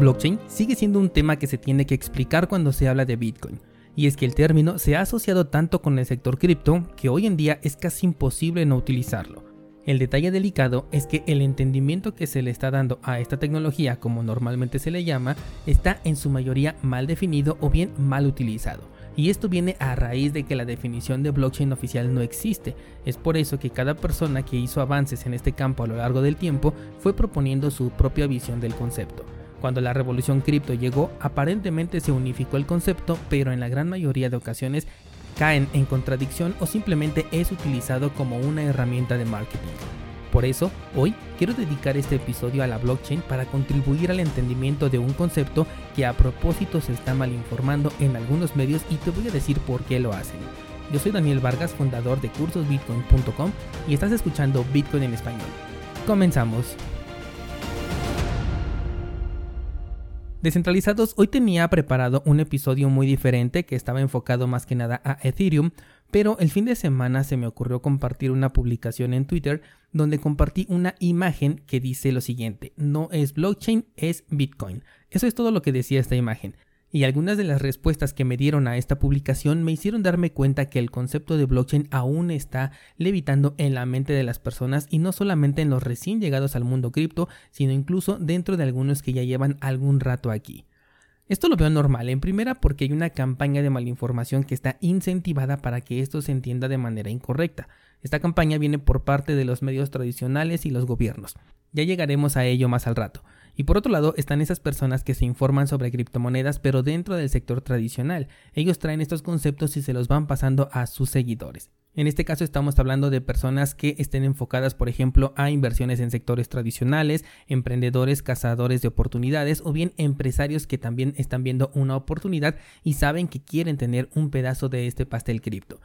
Blockchain sigue siendo un tema que se tiene que explicar cuando se habla de Bitcoin, y es que el término se ha asociado tanto con el sector cripto que hoy en día es casi imposible no utilizarlo. El detalle delicado es que el entendimiento que se le está dando a esta tecnología, como normalmente se le llama, está en su mayoría mal definido o bien mal utilizado. Y esto viene a raíz de que la definición de blockchain oficial no existe. Es por eso que cada persona que hizo avances en este campo a lo largo del tiempo fue proponiendo su propia visión del concepto. Cuando la revolución cripto llegó, aparentemente se unificó el concepto, pero en la gran mayoría de ocasiones caen en contradicción o simplemente es utilizado como una herramienta de marketing. Por eso, hoy quiero dedicar este episodio a la blockchain para contribuir al entendimiento de un concepto que a propósito se está mal informando en algunos medios y te voy a decir por qué lo hacen. Yo soy Daniel Vargas, fundador de cursosbitcoin.com y estás escuchando Bitcoin en español. Comenzamos. Descentralizados, hoy tenía preparado un episodio muy diferente que estaba enfocado más que nada a Ethereum, pero el fin de semana se me ocurrió compartir una publicación en Twitter donde compartí una imagen que dice lo siguiente, no es blockchain, es Bitcoin. Eso es todo lo que decía esta imagen y algunas de las respuestas que me dieron a esta publicación me hicieron darme cuenta que el concepto de blockchain aún está levitando en la mente de las personas y no solamente en los recién llegados al mundo cripto, sino incluso dentro de algunos que ya llevan algún rato aquí. Esto lo veo normal, en primera porque hay una campaña de malinformación que está incentivada para que esto se entienda de manera incorrecta. Esta campaña viene por parte de los medios tradicionales y los gobiernos. Ya llegaremos a ello más al rato. Y por otro lado están esas personas que se informan sobre criptomonedas pero dentro del sector tradicional. Ellos traen estos conceptos y se los van pasando a sus seguidores. En este caso estamos hablando de personas que estén enfocadas, por ejemplo, a inversiones en sectores tradicionales, emprendedores, cazadores de oportunidades o bien empresarios que también están viendo una oportunidad y saben que quieren tener un pedazo de este pastel cripto.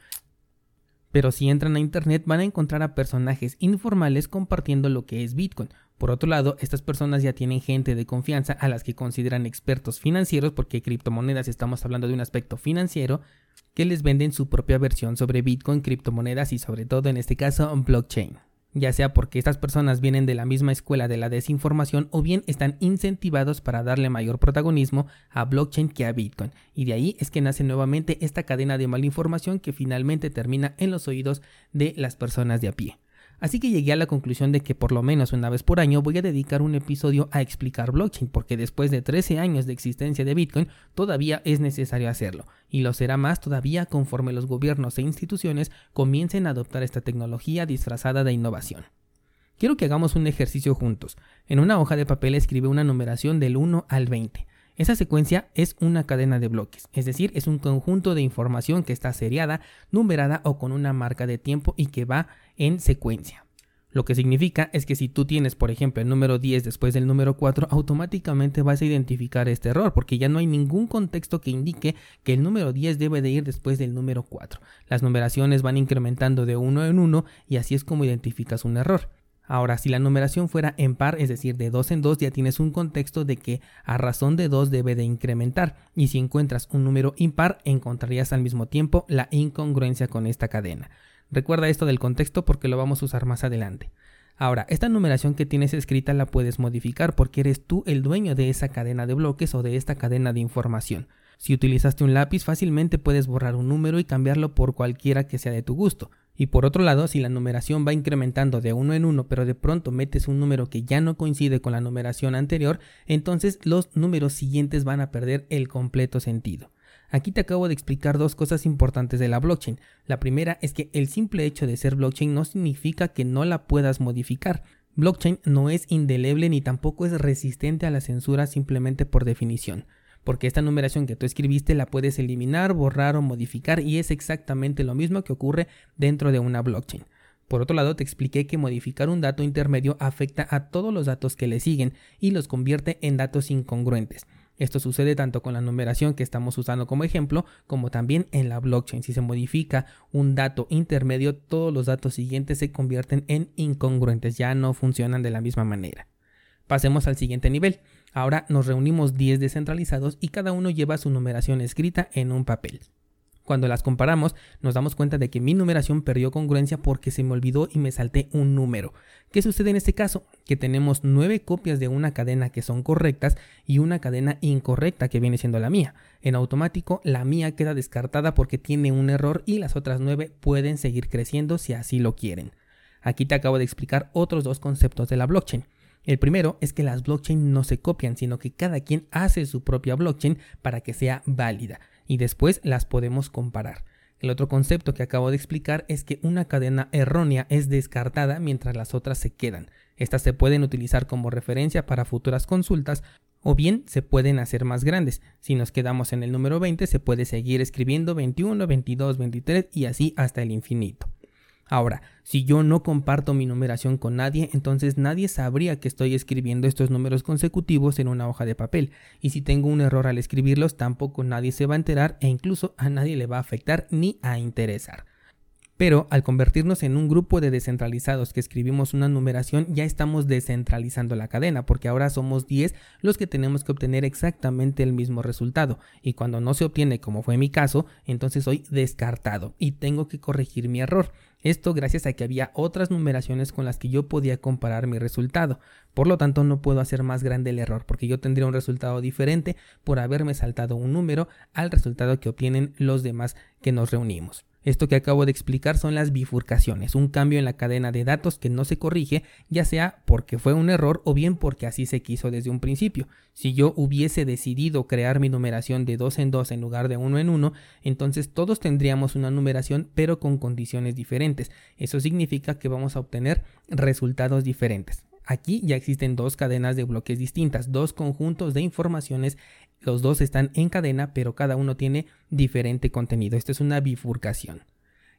Pero si entran a internet van a encontrar a personajes informales compartiendo lo que es Bitcoin. Por otro lado, estas personas ya tienen gente de confianza a las que consideran expertos financieros, porque criptomonedas estamos hablando de un aspecto financiero, que les venden su propia versión sobre Bitcoin, criptomonedas y sobre todo en este caso blockchain ya sea porque estas personas vienen de la misma escuela de la desinformación o bien están incentivados para darle mayor protagonismo a blockchain que a Bitcoin. Y de ahí es que nace nuevamente esta cadena de malinformación que finalmente termina en los oídos de las personas de a pie. Así que llegué a la conclusión de que por lo menos una vez por año voy a dedicar un episodio a explicar blockchain, porque después de 13 años de existencia de Bitcoin todavía es necesario hacerlo, y lo será más todavía conforme los gobiernos e instituciones comiencen a adoptar esta tecnología disfrazada de innovación. Quiero que hagamos un ejercicio juntos. En una hoja de papel escribe una numeración del 1 al 20. Esa secuencia es una cadena de bloques, es decir, es un conjunto de información que está seriada, numerada o con una marca de tiempo y que va en secuencia. Lo que significa es que si tú tienes, por ejemplo, el número 10 después del número 4, automáticamente vas a identificar este error, porque ya no hay ningún contexto que indique que el número 10 debe de ir después del número 4. Las numeraciones van incrementando de uno en uno y así es como identificas un error. Ahora, si la numeración fuera en par, es decir, de 2 en 2, ya tienes un contexto de que a razón de 2 debe de incrementar. Y si encuentras un número impar, encontrarías al mismo tiempo la incongruencia con esta cadena. Recuerda esto del contexto porque lo vamos a usar más adelante. Ahora, esta numeración que tienes escrita la puedes modificar porque eres tú el dueño de esa cadena de bloques o de esta cadena de información. Si utilizaste un lápiz, fácilmente puedes borrar un número y cambiarlo por cualquiera que sea de tu gusto. Y por otro lado, si la numeración va incrementando de uno en uno, pero de pronto metes un número que ya no coincide con la numeración anterior, entonces los números siguientes van a perder el completo sentido. Aquí te acabo de explicar dos cosas importantes de la blockchain. La primera es que el simple hecho de ser blockchain no significa que no la puedas modificar. Blockchain no es indeleble ni tampoco es resistente a la censura simplemente por definición porque esta numeración que tú escribiste la puedes eliminar, borrar o modificar y es exactamente lo mismo que ocurre dentro de una blockchain. Por otro lado, te expliqué que modificar un dato intermedio afecta a todos los datos que le siguen y los convierte en datos incongruentes. Esto sucede tanto con la numeración que estamos usando como ejemplo, como también en la blockchain. Si se modifica un dato intermedio, todos los datos siguientes se convierten en incongruentes, ya no funcionan de la misma manera. Pasemos al siguiente nivel. Ahora nos reunimos 10 descentralizados y cada uno lleva su numeración escrita en un papel. Cuando las comparamos, nos damos cuenta de que mi numeración perdió congruencia porque se me olvidó y me salté un número. ¿Qué sucede en este caso? Que tenemos nueve copias de una cadena que son correctas y una cadena incorrecta que viene siendo la mía. En automático, la mía queda descartada porque tiene un error y las otras nueve pueden seguir creciendo si así lo quieren. Aquí te acabo de explicar otros dos conceptos de la blockchain. El primero es que las blockchain no se copian, sino que cada quien hace su propia blockchain para que sea válida y después las podemos comparar. El otro concepto que acabo de explicar es que una cadena errónea es descartada mientras las otras se quedan. Estas se pueden utilizar como referencia para futuras consultas o bien se pueden hacer más grandes. Si nos quedamos en el número 20 se puede seguir escribiendo 21, 22, 23 y así hasta el infinito. Ahora, si yo no comparto mi numeración con nadie, entonces nadie sabría que estoy escribiendo estos números consecutivos en una hoja de papel. Y si tengo un error al escribirlos, tampoco nadie se va a enterar e incluso a nadie le va a afectar ni a interesar. Pero al convertirnos en un grupo de descentralizados que escribimos una numeración, ya estamos descentralizando la cadena, porque ahora somos 10 los que tenemos que obtener exactamente el mismo resultado. Y cuando no se obtiene, como fue mi caso, entonces soy descartado y tengo que corregir mi error. Esto gracias a que había otras numeraciones con las que yo podía comparar mi resultado. Por lo tanto, no puedo hacer más grande el error, porque yo tendría un resultado diferente por haberme saltado un número al resultado que obtienen los demás que nos reunimos. Esto que acabo de explicar son las bifurcaciones, un cambio en la cadena de datos que no se corrige, ya sea porque fue un error o bien porque así se quiso desde un principio. Si yo hubiese decidido crear mi numeración de 2 en 2 en lugar de 1 en 1, entonces todos tendríamos una numeración pero con condiciones diferentes. Eso significa que vamos a obtener resultados diferentes. Aquí ya existen dos cadenas de bloques distintas, dos conjuntos de informaciones los dos están en cadena, pero cada uno tiene diferente contenido. Esto es una bifurcación.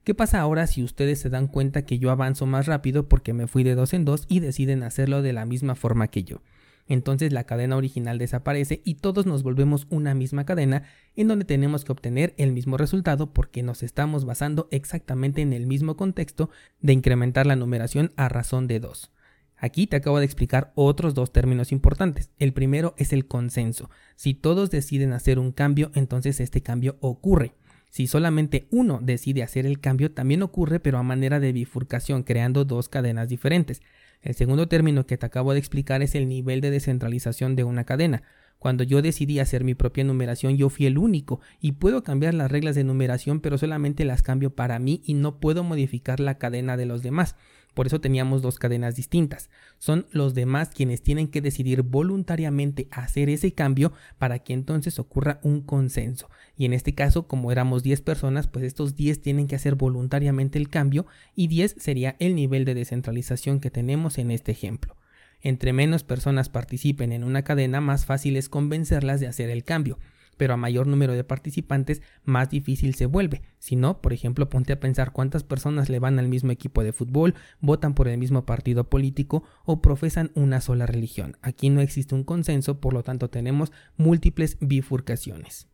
¿Qué pasa ahora si ustedes se dan cuenta que yo avanzo más rápido porque me fui de dos en dos y deciden hacerlo de la misma forma que yo? Entonces la cadena original desaparece y todos nos volvemos una misma cadena en donde tenemos que obtener el mismo resultado porque nos estamos basando exactamente en el mismo contexto de incrementar la numeración a razón de 2. Aquí te acabo de explicar otros dos términos importantes. El primero es el consenso. Si todos deciden hacer un cambio, entonces este cambio ocurre. Si solamente uno decide hacer el cambio, también ocurre, pero a manera de bifurcación, creando dos cadenas diferentes. El segundo término que te acabo de explicar es el nivel de descentralización de una cadena. Cuando yo decidí hacer mi propia numeración, yo fui el único y puedo cambiar las reglas de numeración, pero solamente las cambio para mí y no puedo modificar la cadena de los demás. Por eso teníamos dos cadenas distintas. Son los demás quienes tienen que decidir voluntariamente hacer ese cambio para que entonces ocurra un consenso. Y en este caso, como éramos 10 personas, pues estos 10 tienen que hacer voluntariamente el cambio y 10 sería el nivel de descentralización que tenemos en este ejemplo. Entre menos personas participen en una cadena, más fácil es convencerlas de hacer el cambio pero a mayor número de participantes más difícil se vuelve. Si no, por ejemplo, ponte a pensar cuántas personas le van al mismo equipo de fútbol, votan por el mismo partido político o profesan una sola religión. Aquí no existe un consenso, por lo tanto tenemos múltiples bifurcaciones.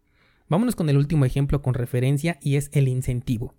Vámonos con el último ejemplo con referencia y es el incentivo.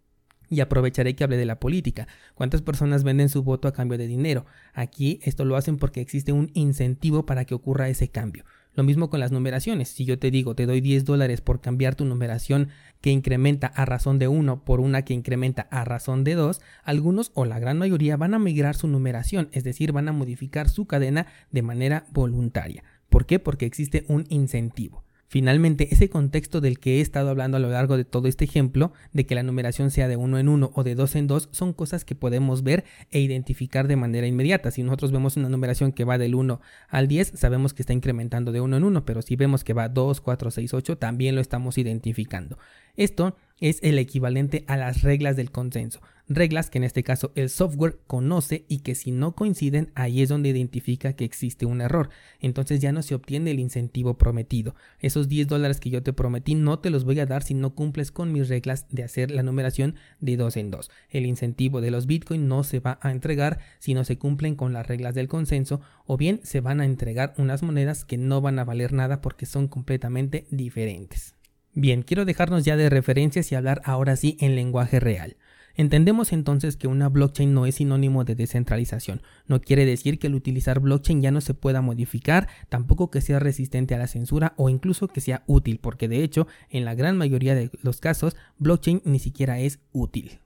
Y aprovecharé que hable de la política. ¿Cuántas personas venden su voto a cambio de dinero? Aquí esto lo hacen porque existe un incentivo para que ocurra ese cambio. Lo mismo con las numeraciones. Si yo te digo, te doy 10 dólares por cambiar tu numeración que incrementa a razón de 1 por una que incrementa a razón de 2, algunos o la gran mayoría van a migrar su numeración, es decir, van a modificar su cadena de manera voluntaria. ¿Por qué? Porque existe un incentivo. Finalmente, ese contexto del que he estado hablando a lo largo de todo este ejemplo, de que la numeración sea de uno en uno o de dos en dos, son cosas que podemos ver e identificar de manera inmediata. Si nosotros vemos una numeración que va del 1 al 10, sabemos que está incrementando de uno en uno, pero si vemos que va 2, 4, 6, 8, también lo estamos identificando. Esto es el equivalente a las reglas del consenso reglas que en este caso el software conoce y que si no coinciden ahí es donde identifica que existe un error. Entonces ya no se obtiene el incentivo prometido. Esos 10 dólares que yo te prometí no te los voy a dar si no cumples con mis reglas de hacer la numeración de dos en dos. El incentivo de los Bitcoin no se va a entregar si no se cumplen con las reglas del consenso o bien se van a entregar unas monedas que no van a valer nada porque son completamente diferentes. Bien, quiero dejarnos ya de referencias y hablar ahora sí en lenguaje real. Entendemos entonces que una blockchain no es sinónimo de descentralización. No quiere decir que el utilizar blockchain ya no se pueda modificar, tampoco que sea resistente a la censura o incluso que sea útil, porque de hecho, en la gran mayoría de los casos, blockchain ni siquiera es útil.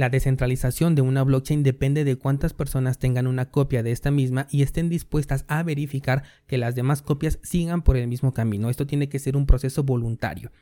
La descentralización de una blockchain depende de cuántas personas tengan una copia de esta misma y estén dispuestas a verificar que las demás copias sigan por el mismo camino. Esto tiene que ser un proceso voluntario.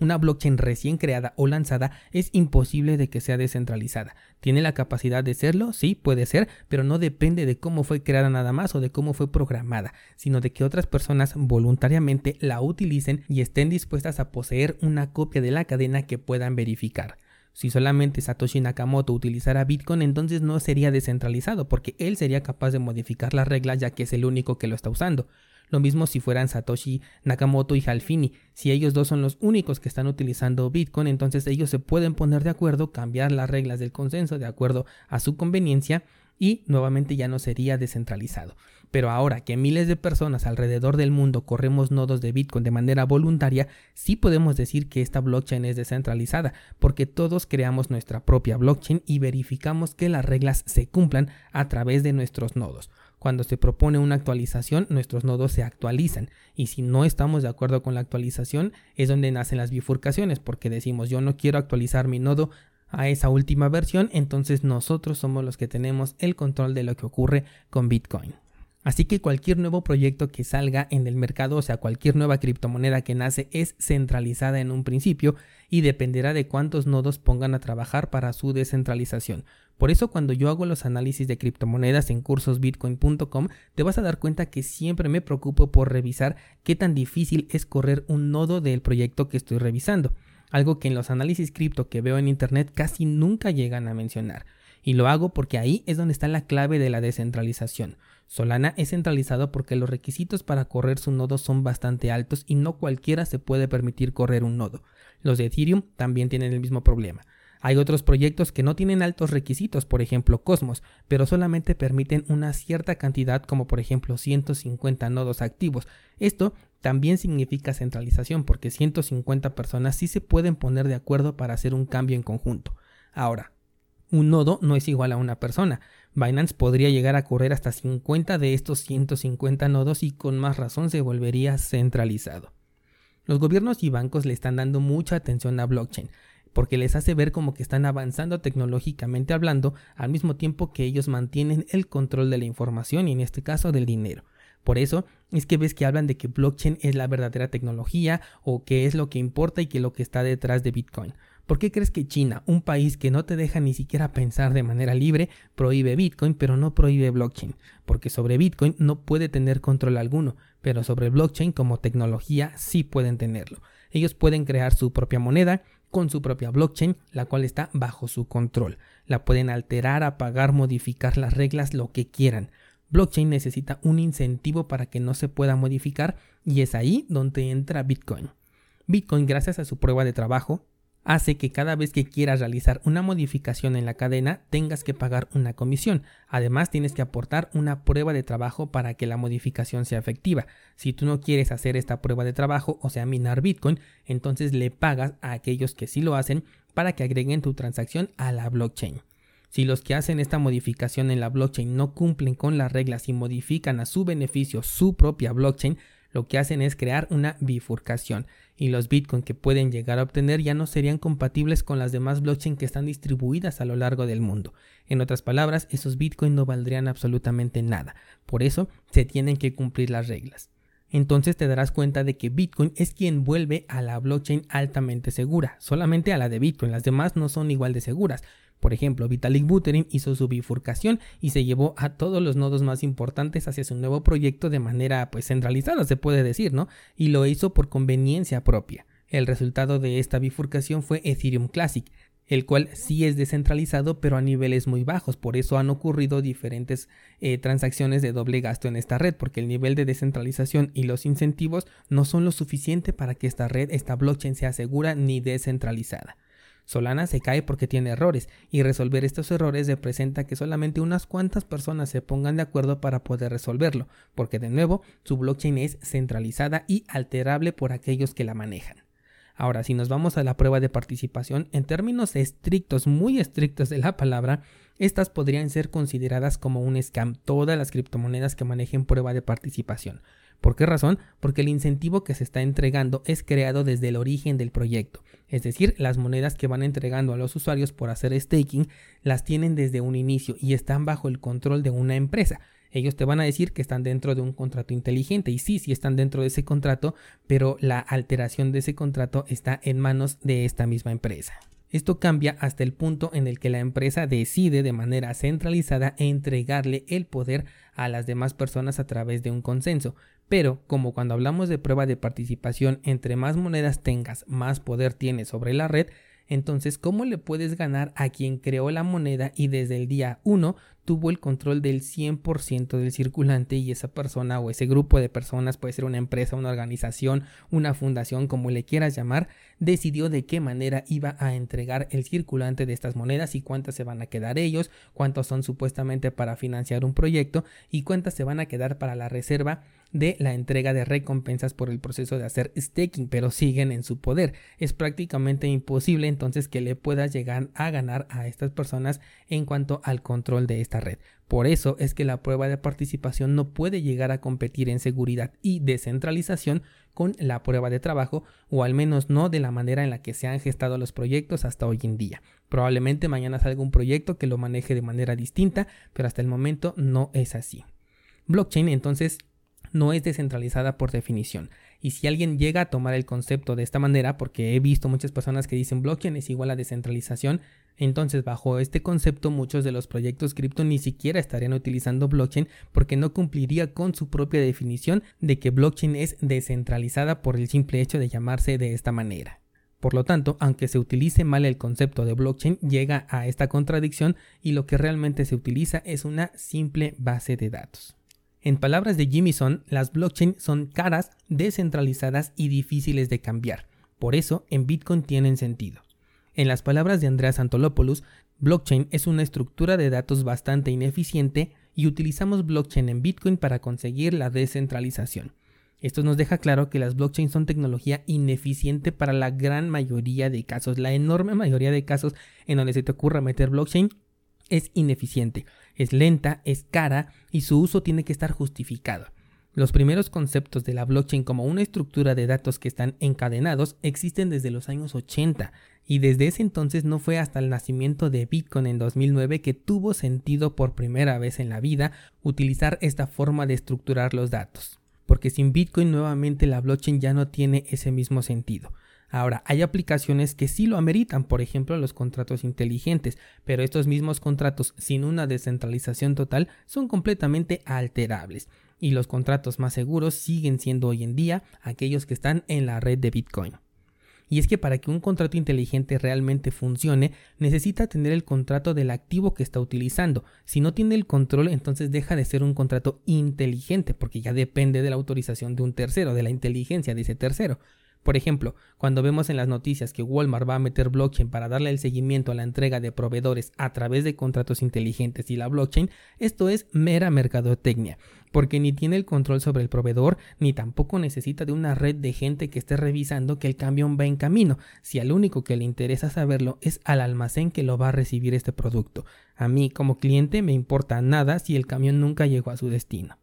Una blockchain recién creada o lanzada es imposible de que sea descentralizada. ¿Tiene la capacidad de serlo? Sí, puede ser, pero no depende de cómo fue creada nada más o de cómo fue programada, sino de que otras personas voluntariamente la utilicen y estén dispuestas a poseer una copia de la cadena que puedan verificar. Si solamente Satoshi Nakamoto utilizara Bitcoin, entonces no sería descentralizado, porque él sería capaz de modificar las reglas ya que es el único que lo está usando. Lo mismo si fueran Satoshi Nakamoto y Halfini. Si ellos dos son los únicos que están utilizando Bitcoin, entonces ellos se pueden poner de acuerdo, cambiar las reglas del consenso de acuerdo a su conveniencia y nuevamente ya no sería descentralizado. Pero ahora que miles de personas alrededor del mundo corremos nodos de Bitcoin de manera voluntaria, sí podemos decir que esta blockchain es descentralizada, porque todos creamos nuestra propia blockchain y verificamos que las reglas se cumplan a través de nuestros nodos. Cuando se propone una actualización, nuestros nodos se actualizan y si no estamos de acuerdo con la actualización es donde nacen las bifurcaciones porque decimos yo no quiero actualizar mi nodo a esa última versión, entonces nosotros somos los que tenemos el control de lo que ocurre con Bitcoin. Así que cualquier nuevo proyecto que salga en el mercado, o sea, cualquier nueva criptomoneda que nace es centralizada en un principio y dependerá de cuántos nodos pongan a trabajar para su descentralización. Por eso cuando yo hago los análisis de criptomonedas en cursosbitcoin.com, te vas a dar cuenta que siempre me preocupo por revisar qué tan difícil es correr un nodo del proyecto que estoy revisando. Algo que en los análisis cripto que veo en internet casi nunca llegan a mencionar. Y lo hago porque ahí es donde está la clave de la descentralización. Solana es centralizado porque los requisitos para correr su nodo son bastante altos y no cualquiera se puede permitir correr un nodo. Los de Ethereum también tienen el mismo problema. Hay otros proyectos que no tienen altos requisitos, por ejemplo Cosmos, pero solamente permiten una cierta cantidad como por ejemplo 150 nodos activos. Esto también significa centralización porque 150 personas sí se pueden poner de acuerdo para hacer un cambio en conjunto. Ahora, un nodo no es igual a una persona. Binance podría llegar a correr hasta 50 de estos 150 nodos y con más razón se volvería centralizado. Los gobiernos y bancos le están dando mucha atención a blockchain, porque les hace ver como que están avanzando tecnológicamente hablando al mismo tiempo que ellos mantienen el control de la información y en este caso del dinero. Por eso es que ves que hablan de que blockchain es la verdadera tecnología o que es lo que importa y que lo que está detrás de Bitcoin. ¿Por qué crees que China, un país que no te deja ni siquiera pensar de manera libre, prohíbe Bitcoin pero no prohíbe blockchain? Porque sobre Bitcoin no puede tener control alguno, pero sobre blockchain como tecnología sí pueden tenerlo. Ellos pueden crear su propia moneda con su propia blockchain, la cual está bajo su control. La pueden alterar, apagar, modificar las reglas, lo que quieran. Blockchain necesita un incentivo para que no se pueda modificar y es ahí donde entra Bitcoin. Bitcoin, gracias a su prueba de trabajo, hace que cada vez que quieras realizar una modificación en la cadena tengas que pagar una comisión. Además tienes que aportar una prueba de trabajo para que la modificación sea efectiva. Si tú no quieres hacer esta prueba de trabajo, o sea, minar Bitcoin, entonces le pagas a aquellos que sí lo hacen para que agreguen tu transacción a la blockchain. Si los que hacen esta modificación en la blockchain no cumplen con las reglas y modifican a su beneficio su propia blockchain, lo que hacen es crear una bifurcación y los Bitcoin que pueden llegar a obtener ya no serían compatibles con las demás blockchain que están distribuidas a lo largo del mundo. En otras palabras, esos Bitcoin no valdrían absolutamente nada. Por eso se tienen que cumplir las reglas. Entonces te darás cuenta de que Bitcoin es quien vuelve a la blockchain altamente segura, solamente a la de Bitcoin, las demás no son igual de seguras. Por ejemplo, Vitalik Buterin hizo su bifurcación y se llevó a todos los nodos más importantes hacia su nuevo proyecto de manera pues centralizada, se puede decir, ¿no? Y lo hizo por conveniencia propia. El resultado de esta bifurcación fue Ethereum Classic, el cual sí es descentralizado pero a niveles muy bajos, por eso han ocurrido diferentes eh, transacciones de doble gasto en esta red, porque el nivel de descentralización y los incentivos no son lo suficiente para que esta red, esta blockchain sea segura ni descentralizada. Solana se cae porque tiene errores y resolver estos errores representa que solamente unas cuantas personas se pongan de acuerdo para poder resolverlo, porque de nuevo su blockchain es centralizada y alterable por aquellos que la manejan. Ahora, si nos vamos a la prueba de participación, en términos estrictos, muy estrictos de la palabra, estas podrían ser consideradas como un scam todas las criptomonedas que manejen prueba de participación. ¿Por qué razón? Porque el incentivo que se está entregando es creado desde el origen del proyecto. Es decir, las monedas que van entregando a los usuarios por hacer staking las tienen desde un inicio y están bajo el control de una empresa ellos te van a decir que están dentro de un contrato inteligente. Y sí, sí están dentro de ese contrato, pero la alteración de ese contrato está en manos de esta misma empresa. Esto cambia hasta el punto en el que la empresa decide de manera centralizada entregarle el poder a las demás personas a través de un consenso. Pero, como cuando hablamos de prueba de participación, entre más monedas tengas, más poder tienes sobre la red, entonces, ¿cómo le puedes ganar a quien creó la moneda y desde el día 1 tuvo el control del 100% del circulante y esa persona o ese grupo de personas, puede ser una empresa, una organización, una fundación, como le quieras llamar, decidió de qué manera iba a entregar el circulante de estas monedas y cuántas se van a quedar ellos, cuántos son supuestamente para financiar un proyecto y cuántas se van a quedar para la reserva de la entrega de recompensas por el proceso de hacer staking, pero siguen en su poder. Es prácticamente imposible entonces que le puedas llegar a ganar a estas personas en cuanto al control de esta red. Por eso es que la prueba de participación no puede llegar a competir en seguridad y descentralización con la prueba de trabajo, o al menos no de la manera en la que se han gestado los proyectos hasta hoy en día. Probablemente mañana salga un proyecto que lo maneje de manera distinta, pero hasta el momento no es así. Blockchain entonces no es descentralizada por definición. Y si alguien llega a tomar el concepto de esta manera, porque he visto muchas personas que dicen blockchain es igual a descentralización, entonces bajo este concepto muchos de los proyectos cripto ni siquiera estarían utilizando blockchain porque no cumpliría con su propia definición de que blockchain es descentralizada por el simple hecho de llamarse de esta manera. Por lo tanto, aunque se utilice mal el concepto de blockchain, llega a esta contradicción y lo que realmente se utiliza es una simple base de datos. En palabras de Jimmyson, las blockchain son caras, descentralizadas y difíciles de cambiar. Por eso, en Bitcoin tienen sentido. En las palabras de Andreas Antolopoulos, blockchain es una estructura de datos bastante ineficiente y utilizamos blockchain en Bitcoin para conseguir la descentralización. Esto nos deja claro que las blockchains son tecnología ineficiente para la gran mayoría de casos. La enorme mayoría de casos en donde se te ocurra meter blockchain es ineficiente es lenta, es cara y su uso tiene que estar justificado. Los primeros conceptos de la blockchain como una estructura de datos que están encadenados existen desde los años 80 y desde ese entonces no fue hasta el nacimiento de Bitcoin en 2009 que tuvo sentido por primera vez en la vida utilizar esta forma de estructurar los datos. Porque sin Bitcoin nuevamente la blockchain ya no tiene ese mismo sentido. Ahora, hay aplicaciones que sí lo ameritan, por ejemplo los contratos inteligentes, pero estos mismos contratos sin una descentralización total son completamente alterables. Y los contratos más seguros siguen siendo hoy en día aquellos que están en la red de Bitcoin. Y es que para que un contrato inteligente realmente funcione, necesita tener el contrato del activo que está utilizando. Si no tiene el control, entonces deja de ser un contrato inteligente, porque ya depende de la autorización de un tercero, de la inteligencia de ese tercero. Por ejemplo, cuando vemos en las noticias que Walmart va a meter blockchain para darle el seguimiento a la entrega de proveedores a través de contratos inteligentes y la blockchain, esto es mera mercadotecnia, porque ni tiene el control sobre el proveedor, ni tampoco necesita de una red de gente que esté revisando que el camión va en camino, si al único que le interesa saberlo es al almacén que lo va a recibir este producto. A mí como cliente me importa nada si el camión nunca llegó a su destino.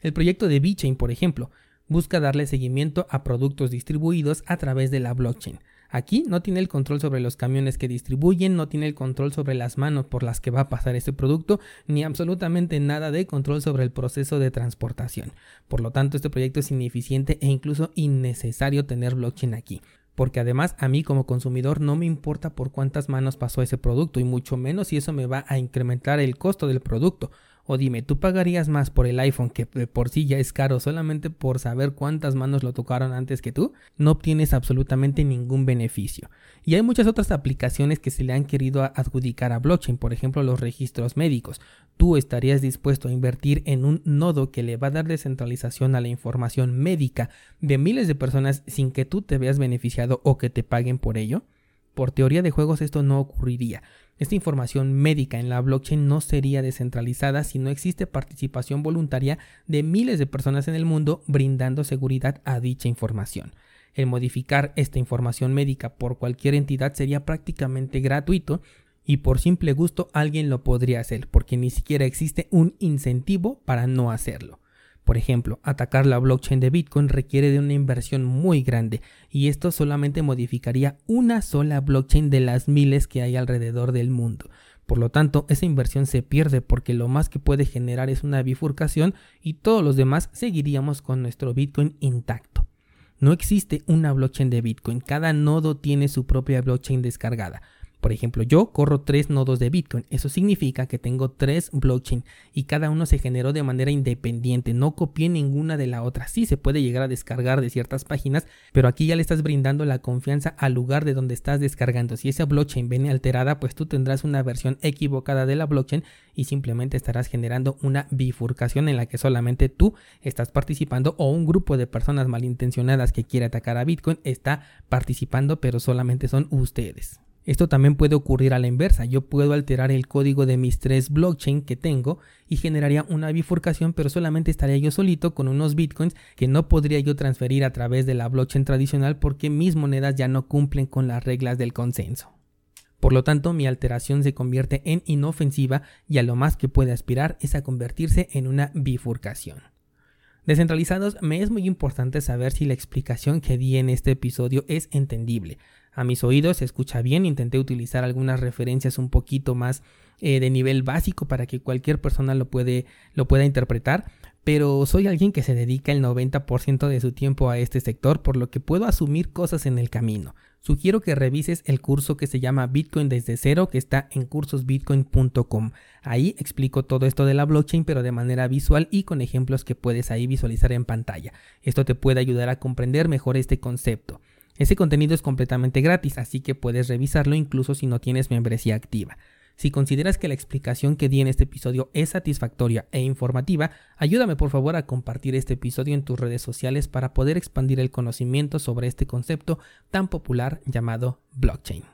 El proyecto de VeChain, por ejemplo, busca darle seguimiento a productos distribuidos a través de la blockchain. Aquí no tiene el control sobre los camiones que distribuyen, no tiene el control sobre las manos por las que va a pasar ese producto, ni absolutamente nada de control sobre el proceso de transportación. Por lo tanto, este proyecto es ineficiente e incluso innecesario tener blockchain aquí porque además a mí como consumidor no me importa por cuántas manos pasó ese producto y mucho menos si eso me va a incrementar el costo del producto. O dime, ¿tú pagarías más por el iPhone que por sí ya es caro solamente por saber cuántas manos lo tocaron antes que tú? No obtienes absolutamente ningún beneficio. Y hay muchas otras aplicaciones que se le han querido adjudicar a blockchain, por ejemplo los registros médicos. ¿Tú estarías dispuesto a invertir en un nodo que le va a dar descentralización a la información médica de miles de personas sin que tú te veas beneficiado o que te paguen por ello? Por teoría de juegos esto no ocurriría. Esta información médica en la blockchain no sería descentralizada si no existe participación voluntaria de miles de personas en el mundo brindando seguridad a dicha información. El modificar esta información médica por cualquier entidad sería prácticamente gratuito y por simple gusto alguien lo podría hacer porque ni siquiera existe un incentivo para no hacerlo. Por ejemplo, atacar la blockchain de Bitcoin requiere de una inversión muy grande y esto solamente modificaría una sola blockchain de las miles que hay alrededor del mundo. Por lo tanto, esa inversión se pierde porque lo más que puede generar es una bifurcación y todos los demás seguiríamos con nuestro Bitcoin intacto. No existe una blockchain de Bitcoin, cada nodo tiene su propia blockchain descargada. Por ejemplo, yo corro tres nodos de Bitcoin. Eso significa que tengo tres blockchain y cada uno se generó de manera independiente. No copié ninguna de la otra. Sí se puede llegar a descargar de ciertas páginas, pero aquí ya le estás brindando la confianza al lugar de donde estás descargando. Si esa blockchain viene alterada, pues tú tendrás una versión equivocada de la blockchain y simplemente estarás generando una bifurcación en la que solamente tú estás participando o un grupo de personas malintencionadas que quiere atacar a Bitcoin está participando, pero solamente son ustedes. Esto también puede ocurrir a la inversa. Yo puedo alterar el código de mis tres blockchain que tengo y generaría una bifurcación, pero solamente estaría yo solito con unos bitcoins que no podría yo transferir a través de la blockchain tradicional porque mis monedas ya no cumplen con las reglas del consenso. Por lo tanto, mi alteración se convierte en inofensiva y a lo más que puede aspirar es a convertirse en una bifurcación. Descentralizados, me es muy importante saber si la explicación que di en este episodio es entendible. A mis oídos se escucha bien, intenté utilizar algunas referencias un poquito más eh, de nivel básico para que cualquier persona lo, puede, lo pueda interpretar, pero soy alguien que se dedica el 90% de su tiempo a este sector, por lo que puedo asumir cosas en el camino. Sugiero que revises el curso que se llama Bitcoin desde cero, que está en cursosbitcoin.com. Ahí explico todo esto de la blockchain, pero de manera visual y con ejemplos que puedes ahí visualizar en pantalla. Esto te puede ayudar a comprender mejor este concepto. Ese contenido es completamente gratis, así que puedes revisarlo incluso si no tienes membresía activa. Si consideras que la explicación que di en este episodio es satisfactoria e informativa, ayúdame por favor a compartir este episodio en tus redes sociales para poder expandir el conocimiento sobre este concepto tan popular llamado blockchain.